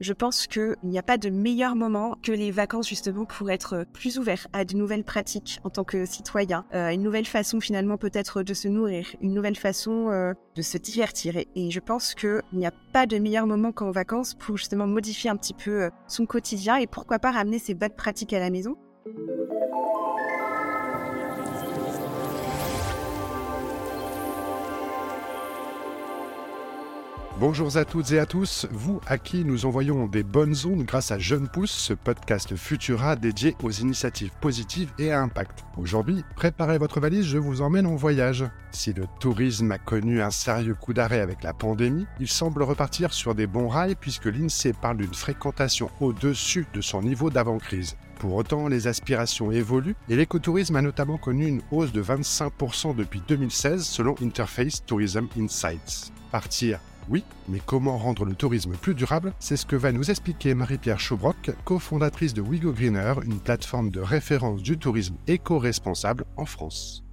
Je pense qu'il n'y a pas de meilleur moment que les vacances justement pour être plus ouvert à de nouvelles pratiques en tant que citoyen, euh, une nouvelle façon finalement peut-être de se nourrir, une nouvelle façon euh, de se divertir. Et, je pense qu'il n'y a pas de meilleur moment qu'en vacances pour justement modifier un petit peu euh, son quotidien et pourquoi pas ramener ces bonnes pratiques à la maison. Bonjour à toutes et à tous, vous à qui nous envoyons des bonnes ondes grâce à Jeune Pousse, ce podcast Futura dédié aux initiatives positives et à impact. Aujourd'hui, préparez votre valise, je vous emmène en voyage. Si le tourisme a connu un sérieux coup d'arrêt avec la pandémie, il semble repartir sur des bons rails puisque l'INSEE parle d'une fréquentation au-dessus de son niveau d'avant-crise. Pour autant, les aspirations évoluent et l'écotourisme a notamment connu une hausse de 25% depuis 2016 selon Interface Tourism Insights. Partir oui, mais comment rendre le tourisme plus durable? C'est ce que va nous expliquer Marie-Pierre Chaubroc, cofondatrice de Wigo Greener, une plateforme de référence du tourisme éco-responsable en France.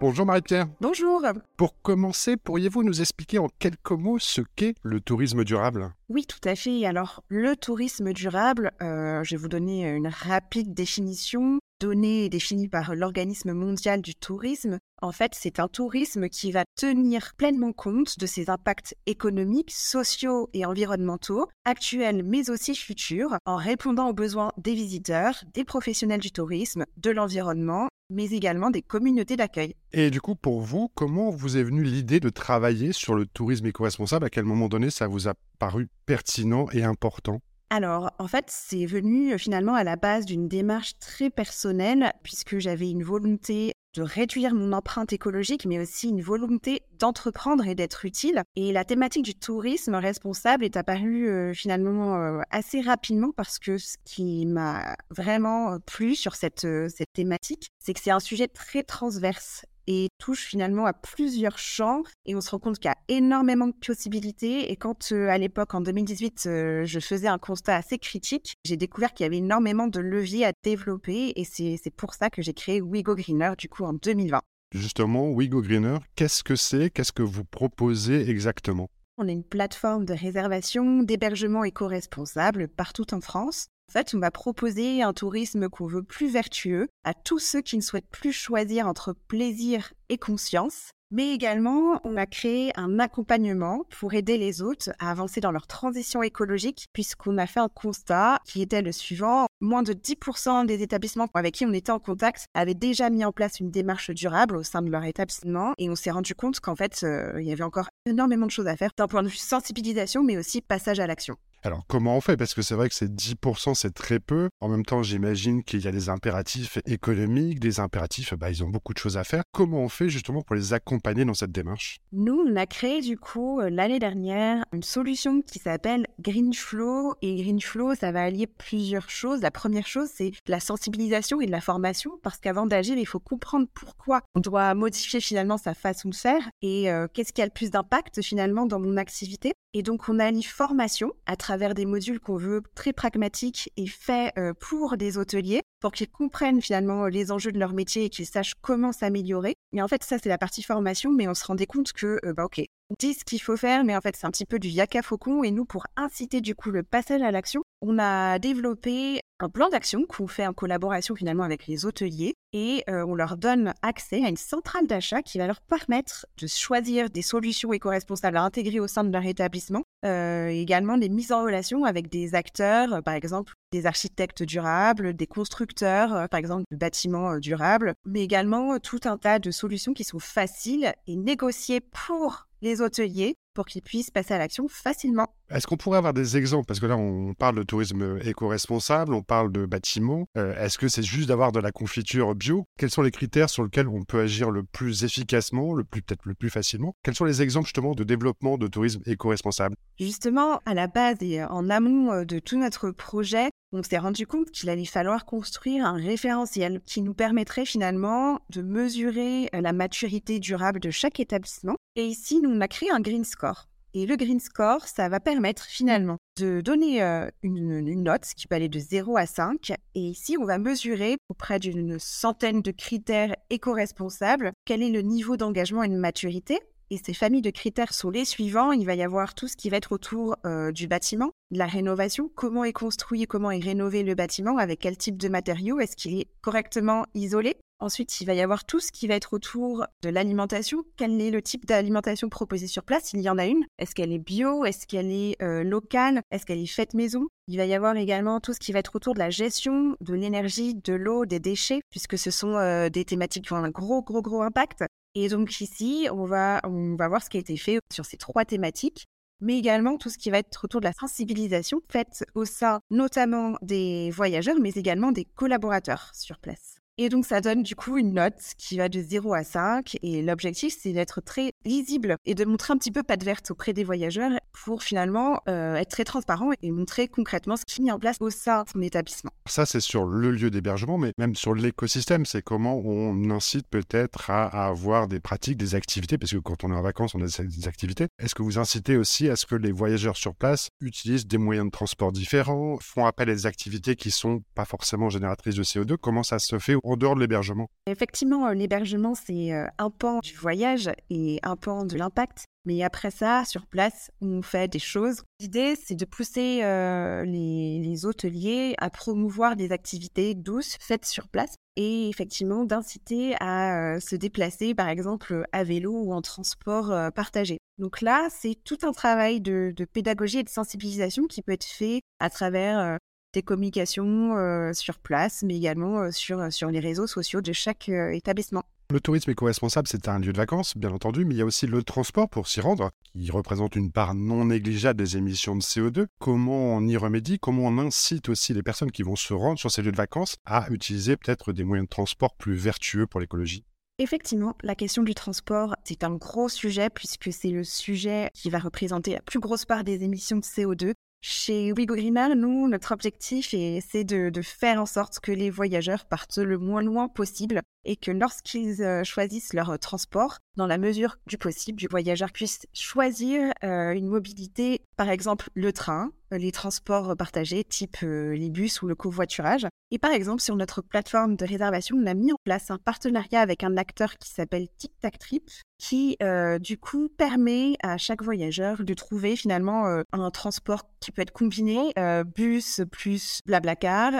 Bonjour Marie-Pierre. Bonjour. Pour commencer, pourriez-vous nous expliquer en quelques mots ce qu'est le tourisme durable? Oui, tout à fait. Alors, le tourisme durable, euh, je vais vous donner une rapide définition donnée et définie par l'Organisme mondial du tourisme. En fait, c'est un tourisme qui va tenir pleinement compte de ses impacts économiques, sociaux et environnementaux, actuels mais aussi futurs, en répondant aux besoins des visiteurs, des professionnels du tourisme, de l'environnement, mais également des communautés d'accueil. Et du coup, pour vous, comment vous est venue l'idée de travailler sur le tourisme éco-responsable? À quel moment donné ça vous a paru pertinent et important? Alors, en fait, c'est venu euh, finalement à la base d'une démarche très personnelle, puisque j'avais une volonté de réduire mon empreinte écologique, mais aussi une volonté d'entreprendre et d'être utile. Et la thématique du tourisme responsable est apparue euh, finalement euh, assez rapidement parce que ce qui m'a vraiment plu sur cette, cette thématique, c'est que c'est un sujet très transverse et touche finalement à plusieurs champs et on se rend compte qu'il y a énormément de possibilités et quand euh, à l'époque en 2018 euh, je faisais un constat assez critique, j'ai découvert qu'il y avait énormément de leviers à développer et c'est pour ça que j'ai créé WeGo Greener du coup en 2020. Justement, WeGo Greener, qu'est-ce que c'est? Qu'est-ce que vous proposez exactement? On est une plateforme de réservation, d'hébergement éco-responsable partout en France. En fait, on va proposer un tourisme qu'on veut plus vertueux à tous ceux qui ne souhaitent plus choisir entre plaisir et conscience. Mais également, on a créé un accompagnement pour aider les hôtes à avancer dans leur transition écologique, puisqu'on a fait un constat qui était le suivant. Moins de 10% des établissements avec qui on était en contact avaient déjà mis en place une démarche durable au sein de leur établissement. Et on s'est rendu compte qu'en fait, euh, il y avait encore énormément de choses à faire d'un point de vue sensibilisation, mais aussi passage à l'action. Alors comment on fait? Parce que c'est vrai que c'est 10%, c'est très peu. En même temps, j'imagine qu'il y a des impératifs économiques, des impératifs, bah, ils ont beaucoup de choses à faire. Comment on fait justement pour les accompagner dans cette démarche? Nous, on a créé du coup euh, l'année dernière une solution qui s'appelle Greenflow. Et Greenflow, ça va allier plusieurs choses. La première chose, c'est la sensibilisation et de la formation. Parce qu'avant d'agir, il faut comprendre pourquoi on doit modifier finalement sa façon de faire et euh, qu'est-ce qui a le plus d'impact finalement dans mon activité. Et donc, on allie formation à travers travers des modules qu'on veut très pragmatiques et faits euh, pour des hôteliers pour qu'ils comprennent finalement les enjeux de leur métier et qu'ils sachent comment s'améliorer. Et en fait, ça, c'est la partie formation, mais on se rendait compte que, euh, bah, ok, on dit ce qu'il faut faire, mais en fait, c'est un petit peu du yaka faucon. Et nous, pour inciter du coup le passage à l'action, on a développé un plan d'action qu'on fait en collaboration finalement avec les hôteliers et euh, on leur donne accès à une centrale d'achat qui va leur permettre de choisir des solutions éco-responsables à intégrer au sein de leur établissement. Euh, également des mises en relation avec des acteurs, euh, par exemple des architectes durables, des constructeurs, par exemple de bâtiments durables, mais également tout un tas de solutions qui sont faciles et négociées pour les hôteliers pour qu'ils puissent passer à l'action facilement. Est-ce qu'on pourrait avoir des exemples? Parce que là, on parle de tourisme éco-responsable, on parle de bâtiments. Euh, est-ce que c'est juste d'avoir de la confiture bio? Quels sont les critères sur lesquels on peut agir le plus efficacement, le plus peut-être le plus facilement? Quels sont les exemples justement de développement de tourisme éco-responsable? Justement, à la base et en amont euh, de tout notre projet, on s'est rendu compte qu'il allait falloir construire un référentiel qui nous permettrait finalement de mesurer euh, la maturité durable de chaque établissement. Et ici, nous, on a créé un Green Score. Et le Green Score, ça va permettre finalement de donner euh, une, note qui peut aller de 0 à 5. Et ici, on va mesurer auprès d'une centaine de critères éco-responsables quel est le niveau d'engagement et de maturité. Et ces familles de critères sont les suivants. Il va y avoir tout ce qui va être autour euh, du bâtiment, la rénovation, comment est construit, comment est rénové le bâtiment, avec quel type de matériaux, est-ce qu'il est correctement isolé? Ensuite, il va y avoir tout ce qui va être autour de l'alimentation. Quel est le type d'alimentation proposée sur place? Il y en a une. Est-ce qu'elle est bio? Est-ce qu'elle est euh, locale? Est-ce qu'elle est faite maison? Il va y avoir également tout ce qui va être autour de la gestion de l'énergie, de l'eau, des déchets, puisque ce sont euh, des thématiques qui ont un gros, gros, gros impact. Et donc ici, on va, on va voir ce qui a été fait sur ces trois thématiques mais également tout ce qui va être autour de la sensibilisation faite au sein notamment des voyageurs, mais également des collaborateurs sur place. Et donc, ça donne du coup une note qui va de 0 à 5. Et l'objectif, c'est d'être très lisible et de montrer un petit peu patte verte auprès des voyageurs pour finalement euh, être très transparent et montrer concrètement ce qui est mis en place au sein de son établissement. Ça, c'est sur le lieu d'hébergement, mais même sur l'écosystème, c'est comment on incite peut-être à, avoir des pratiques, des activités, parce que quand on est en vacances, on a des activités. Est-ce que vous incitez aussi à ce que les voyageurs sur place utilisent des moyens de transport différents, font appel à des activités qui sont pas forcément génératrices de CO2 Comment ça se fait en dehors de l'hébergement Effectivement, euh, l'hébergement, c'est euh, un pan du voyage et un pan de l'impact. Mais après ça, sur place, on fait des choses. L'idée, c'est de pousser euh, les, hôteliers à promouvoir des activités douces faites sur place et effectivement d'inciter à se déplacer, par exemple, à vélo ou en transport partagé. Donc là, c'est tout un travail de, pédagogie et de sensibilisation qui peut être fait à travers des communications euh, sur place, mais également euh, sur, euh, sur les réseaux sociaux de chaque établissement. Le tourisme éco-responsable, c'est un lieu de vacances, bien entendu, mais il y a aussi le transport pour s'y rendre, qui représente une part non négligeable des émissions de CO2. Comment on y remédie? Comment on incite aussi les personnes qui vont se rendre sur ces lieux de vacances à utiliser peut-être des moyens de transport plus vertueux pour l'écologie? Effectivement, la question du transport, c'est un gros sujet puisque c'est le sujet qui va représenter la plus grosse part des émissions de CO2. Chez Wigo Greener, nous, notre objectif, c'est de, de, faire en sorte que les voyageurs partent le moins loin possible et que lorsqu'ils euh, choisissent leur transport, dans la mesure du possible, du voyageur puisse choisir euh, une mobilité, par exemple le train, euh, les transports partagés type les bus ou le covoiturage. Et par exemple, sur notre plateforme de réservation, on a mis en place un partenariat avec un acteur qui s'appelle Tic Tac Trip, qui du coup permet à chaque voyageur de trouver finalement un transport qui peut être combiné, bus plus blablacar,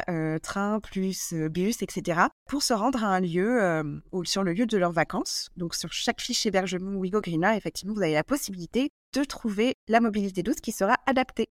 train plus bus, etc., pour se rendre à un lieu ou sur le lieu de leurs vacances. Donc sur chaque fiche hébergement Wigo Greener, effectivement, vous avez la possibilité de trouver la mobilité douce qui sera adaptée.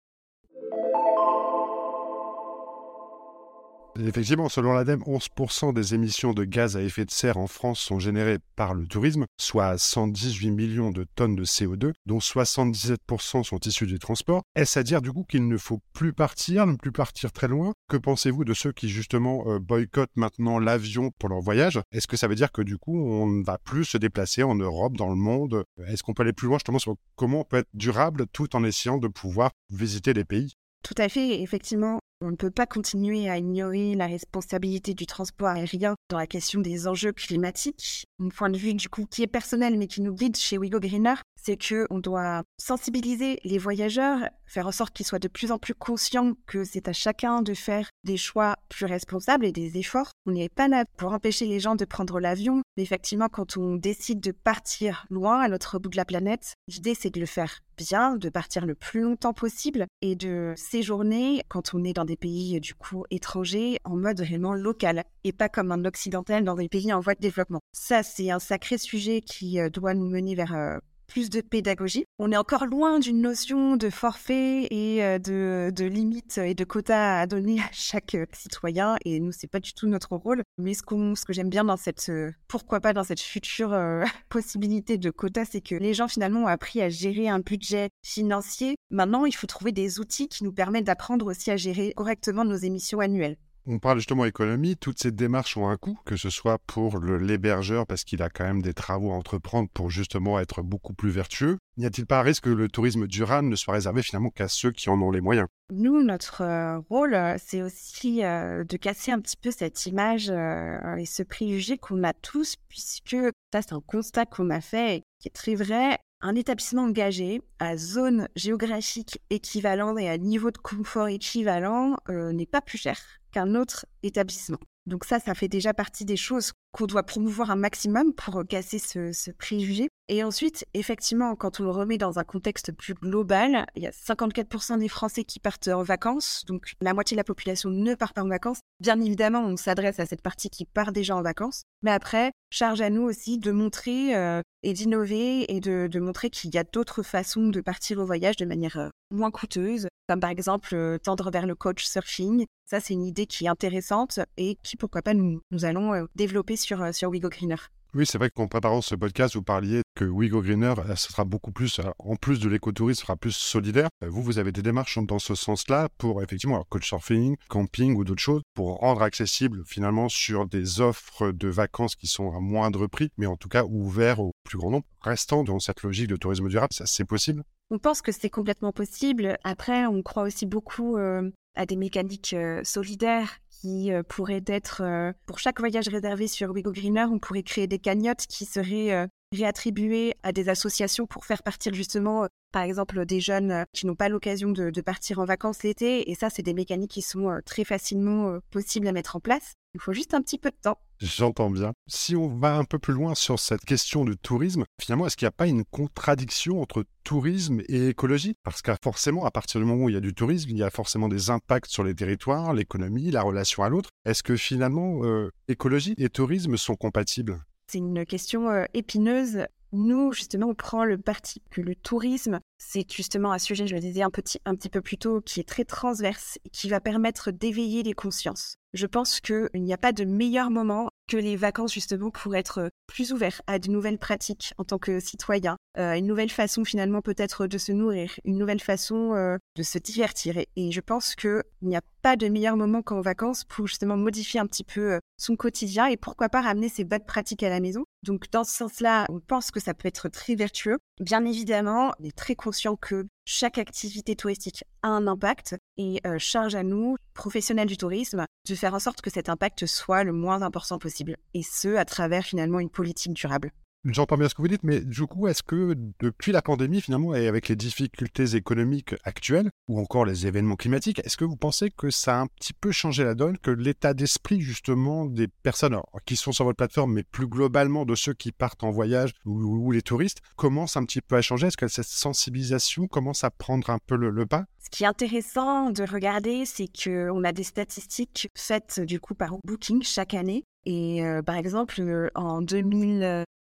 Effectivement, selon l'ADEME, 11% des émissions de gaz à effet de serre en France sont générées par le tourisme, soit 118 millions de tonnes de CO2, dont 77% sont issus du transport. Est-ce à dire du coup qu'il ne faut plus partir, ne plus partir très loin? Que pensez-vous de ceux qui justement euh, boycottent maintenant l'avion pour leur voyage? Est-ce que ça veut dire que du coup on ne va plus se déplacer en Europe, dans le monde? Est-ce qu'on peut aller plus loin justement sur comment on peut être durable tout en essayant de pouvoir visiter les pays? Tout à fait, effectivement, on ne peut pas continuer à ignorer la responsabilité du transport aérien dans la question des enjeux climatiques. Mon point de vue, du coup, qui est personnel mais qui nous guide chez Wigo Greener, c'est qu'on doit sensibiliser les voyageurs, faire en sorte qu'ils soient de plus en plus conscients que c'est à chacun de faire des choix plus responsables et des efforts. On n'est pas là pour empêcher les gens de prendre l'avion, mais effectivement, quand on décide de partir loin à l'autre bout de la planète, l'idée c'est de le faire bien, de partir le plus longtemps possible et de séjourner quand on est dans des pays du coup étrangers en mode réellement local et pas comme un occidental dans des pays en voie de développement. Ça, c'est un sacré sujet qui euh, doit nous mener vers euh, plus de pédagogie. On est encore loin d'une notion de forfait et euh, de, de limites et de quotas à donner à chaque euh, citoyen. Et nous, c'est pas du tout notre rôle. Mais ce, ce que j'aime bien dans cette, euh, pourquoi pas dans cette future possibilité de quotas, c'est que les gens finalement ont appris à gérer un budget financier. Maintenant, il faut trouver des outils qui nous permettent d'apprendre aussi à gérer correctement nos émissions annuelles. On parle justement économie, toutes ces démarches ont un coût, que ce soit pour l'hébergeur parce qu'il a quand même des travaux à entreprendre pour justement être beaucoup plus vertueux. N'y a-t-il pas un risque que le tourisme durable ne soit réservé finalement qu'à ceux qui en ont les moyens? Nous, notre euh, rôle, euh, c'est aussi euh, de casser un petit peu cette image et ce préjugé qu'on a tous, puisque ça c'est un constat qu'on a fait et qui est très vrai. Un établissement engagé à zone géographique équivalente et à niveau de confort équivalent n'est pas plus cher qu'un autre établissement. Donc ça, ça fait déjà partie des choses qu'on doit promouvoir un maximum pour casser ce, ce, préjugé. Et ensuite, effectivement, quand on le remet dans un contexte plus global, il y a 54% des Français qui partent en vacances, donc la moitié de la population ne part pas en vacances. Bien évidemment, on s'adresse à cette partie qui part déjà en vacances, mais après, charge à nous aussi de montrer euh, et d'innover et de, montrer qu'il y a d'autres façons de partir au voyage de manière euh, moins coûteuse, comme par exemple euh, tendre vers le coach surfing. Ça, c'est une idée qui est intéressante et qui, pourquoi pas, nous, nous allons développer sur WeGo Greener. Oui, c'est vrai qu'en préparant ce podcast, vous parliez que WeGo Greener, euh, ce sera beaucoup plus, euh, en plus de l'écotourisme, sera plus solidaire. Euh, vous, vous avez des démarches dans ce sens-là pour effectivement, alors, coach surfing, camping ou d'autres choses, pour rendre accessible finalement sur des offres de vacances qui sont à moindre prix, mais en tout cas ouverts au plus grand nombre, restant dans cette logique de tourisme durable. Ça, c'est possible? On pense que c'est complètement possible. Après, on croit aussi beaucoup à des mécaniques solidaires qui euh, pourrait être, euh, pour chaque voyage réservé sur Wigo Greener, on pourrait créer des cagnottes qui seraient euh, réattribuées à des associations pour faire partir justement, par exemple, des jeunes qui n'ont pas l'occasion de, de, partir en vacances l'été. Et ça, c'est des mécaniques qui sont très facilement possibles à mettre en place. Il faut juste un petit peu de temps. J'entends bien. Si on va un peu plus loin sur cette question du tourisme, finalement, est-ce qu'il n'y a pas une contradiction entre tourisme et écologie? Parce que forcément, à partir du moment où il y a du tourisme, il y a forcément des impacts sur les territoires, l'économie, la relation à l'autre. Est-ce que finalement, euh, écologie et tourisme sont compatibles? C'est une question euh, épineuse. Nous, justement, on prend le parti que le tourisme, c'est justement un sujet, je le disais un petit, un petit peu plus tôt, qui est très transverse et qui va permettre d'éveiller les consciences. Je pense qu'il n'y a pas de meilleur moment que les vacances justement pour être plus ouverts à de nouvelles pratiques en tant que citoyen, euh, une nouvelle façon finalement peut-être de se nourrir, une nouvelle façon euh, de se divertir. Et, je pense qu'il n'y a pas de meilleur moment qu'en vacances pour justement modifier un petit peu euh, son quotidien et pourquoi pas ramener ses bonnes pratiques à la maison. Donc dans ce sens-là, on pense que ça peut être très vertueux. Bien évidemment, on est très conscient que chaque activité touristique a un impact et euh, charge à nous, professionnels du tourisme, de faire en sorte que cet impact soit le moins important possible. Et ce, à travers finalement une politique durable. J'entends bien ce que vous dites, mais du coup, est-ce que depuis la pandémie, finalement, et avec les difficultés économiques actuelles, ou encore les événements climatiques, est-ce que vous pensez que ça a un petit peu changé la donne, que l'état d'esprit, justement, des personnes qui sont sur votre plateforme, mais plus globalement de ceux qui partent en voyage ou, les touristes, commence un petit peu à changer? Est-ce que cette sensibilisation commence à prendre un peu le, pas? Ce qui est intéressant de regarder, c'est qu'on a des statistiques faites, du coup, par Booking chaque année. Et euh, par exemple, euh, en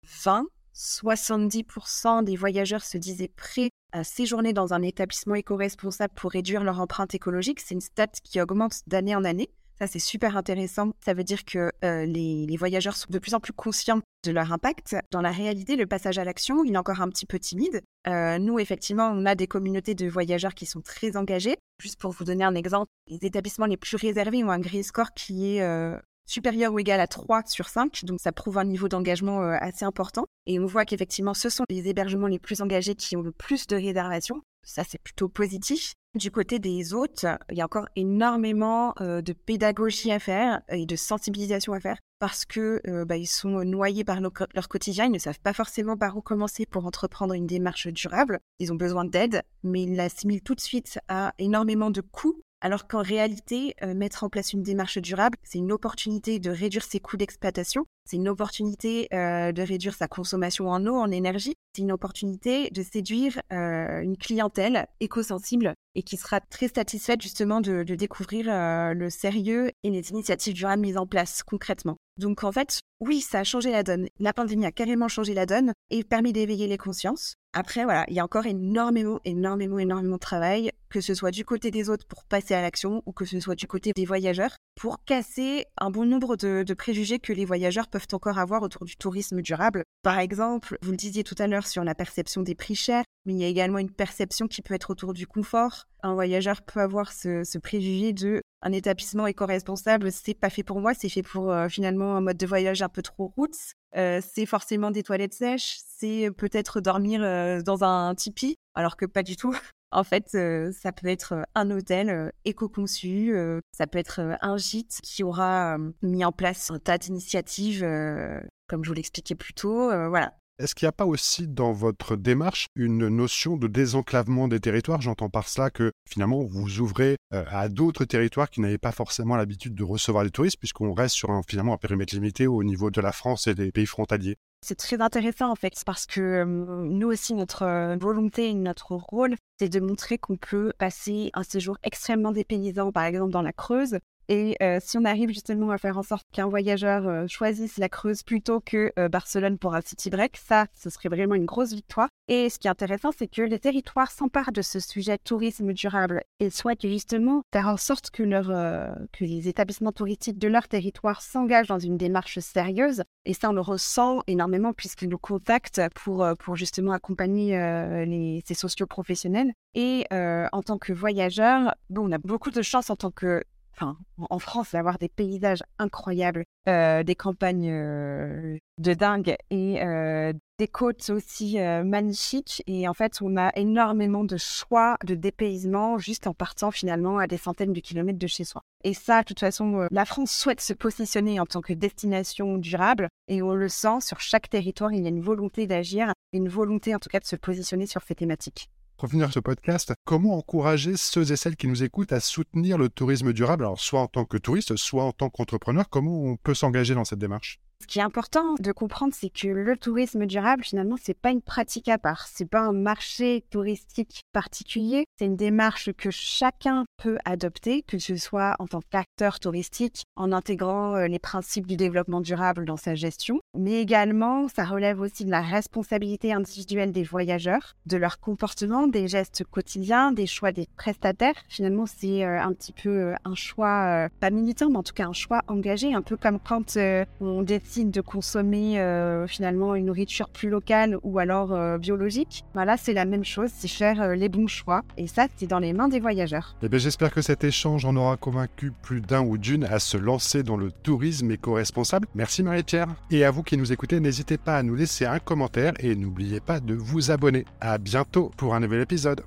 2020, 70% des voyageurs se disaient prêts à séjourner dans un établissement éco-responsable pour réduire leur empreinte écologique. C'est une stat qui augmente d'année en année. Ça, c'est super intéressant. Ça veut dire que euh, les, voyageurs sont de plus en plus conscients de leur impact. Dans la réalité, le passage à l'action, il est encore un petit peu timide. Euh, nous, effectivement, on a des communautés de voyageurs qui sont très engagés. Juste pour vous donner un exemple, les établissements les plus réservés ont un gris score qui est euh, supérieur ou égal à 3 sur 5, donc ça prouve un niveau d'engagement euh, assez important. Et on voit qu'effectivement, ce sont les hébergements les plus engagés qui ont le plus de réservations. Ça, c'est plutôt positif. Du côté des hôtes, il y a encore énormément euh, de pédagogie à faire et de sensibilisation à faire parce que euh, bah, ils sont noyés par leur quotidien, ils ne savent pas forcément par où commencer pour entreprendre une démarche durable. Ils ont besoin d'aide, mais ils l'assimilent tout de suite à énormément de coûts alors qu'en réalité, euh, mettre en place une démarche durable, c'est une opportunité de réduire ses coûts d'exploitation, c'est une opportunité euh, de réduire sa consommation en eau, en énergie, c'est une opportunité de séduire euh, une clientèle éco-sensible et qui sera très satisfaite justement de, de découvrir le sérieux et les initiatives durables mises en place concrètement. Donc en fait, oui, ça a changé la donne. La pandémie a carrément changé la donne et permis d'éveiller les consciences. Après, voilà, il y a encore énormément, énormément, énormément de travail, que ce soit du côté des autres pour passer à l'action ou que ce soit du côté des voyageurs pour casser un bon nombre de, de, préjugés que les voyageurs peuvent encore avoir autour du tourisme durable. Par exemple, vous le disiez tout à l'heure sur la perception des prix chers, mais il y a également une perception qui peut être autour du confort. Un voyageur peut avoir ce, préjugé de un établissement éco-responsable, c'est pas fait pour moi, c'est fait pour euh, finalement un mode de voyage un peu trop roots. Euh, c'est forcément des toilettes sèches, c'est peut-être dormir euh, dans un tipi, alors que pas du tout. En fait, ça peut être un hôtel éco-conçu, ça peut être un gîte qui aura mis en place un tas d'initiatives, comme je vous l'expliquais plus tôt. voilà, Est-ce qu'il n'y a pas aussi dans votre démarche une notion de désenclavement des territoires? J'entends par cela que finalement vous ouvrez euh, à d'autres territoires qui n'avaient pas forcément l'habitude de recevoir les touristes, puisqu'on reste sur un, finalement un périmètre limité au niveau de la France et des pays frontaliers. C'est très intéressant en fait parce que nous aussi notre volonté, notre rôle, c'est de montrer qu'on peut passer un séjour extrêmement dépaysant, par exemple dans la Creuse, et si on arrive justement à faire en sorte qu'un voyageur choisisse la Creuse plutôt que Barcelone pour un city break, ça, ce serait vraiment une grosse victoire. Et ce qui est intéressant, c'est que les territoires s'emparent de ce sujet tourisme durable et souhaitent justement faire en sorte que, leur, que les établissements touristiques de leur territoire s'engagent dans une démarche sérieuse. Et ça, on le ressent énormément puisqu'ils nous contactent pour, pour justement accompagner les, ces socioprofessionnels. Et en tant que voyageur, bon, on a beaucoup de chance en tant que en France, d'avoir des paysages incroyables, euh, des campagnes euh, de dingue et euh, des côtes aussi magnifiques. Et en fait, on a énormément de choix de dépaysement juste en partant finalement à des centaines de kilomètres de chez soi. Et ça, de toute façon, la France souhaite se positionner en tant que destination durable et on le sent sur chaque territoire, il y a une volonté d'agir, une volonté en tout cas de se positionner sur ces thématiques revenir à ce podcast, comment encourager ceux et celles qui nous écoutent à soutenir le tourisme durable, alors soit en tant que touriste, soit en tant qu'entrepreneur, comment on peut s'engager dans cette démarche? Ce qui est important de comprendre, c'est que le tourisme durable, finalement, c'est pas une pratique à part. C'est pas un marché touristique particulier. C'est une démarche que chacun peut adopter, que ce soit en tant qu'acteur touristique, en intégrant euh, les principes du développement durable dans sa gestion. Mais également, ça relève aussi de la responsabilité individuelle des voyageurs, de leur comportement, des gestes quotidiens, des choix des prestataires. Finalement, c'est euh, un petit peu euh, un choix, pas militant, mais en tout cas un choix engagé, un peu comme quand on décide de consommer euh, finalement une nourriture plus locale ou alors euh, biologique, bah c'est la même chose, c'est faire euh, les bons choix. Et ça, c'est dans les mains des voyageurs. Eh bien, j'espère que cet échange en aura convaincu plus d'un ou d'une à se lancer dans le tourisme éco-responsable. Merci Marie-Pierre. Et à vous qui nous écoutez, n'hésitez pas à nous laisser un commentaire et n'oubliez pas de vous abonner. À bientôt pour un nouvel épisode.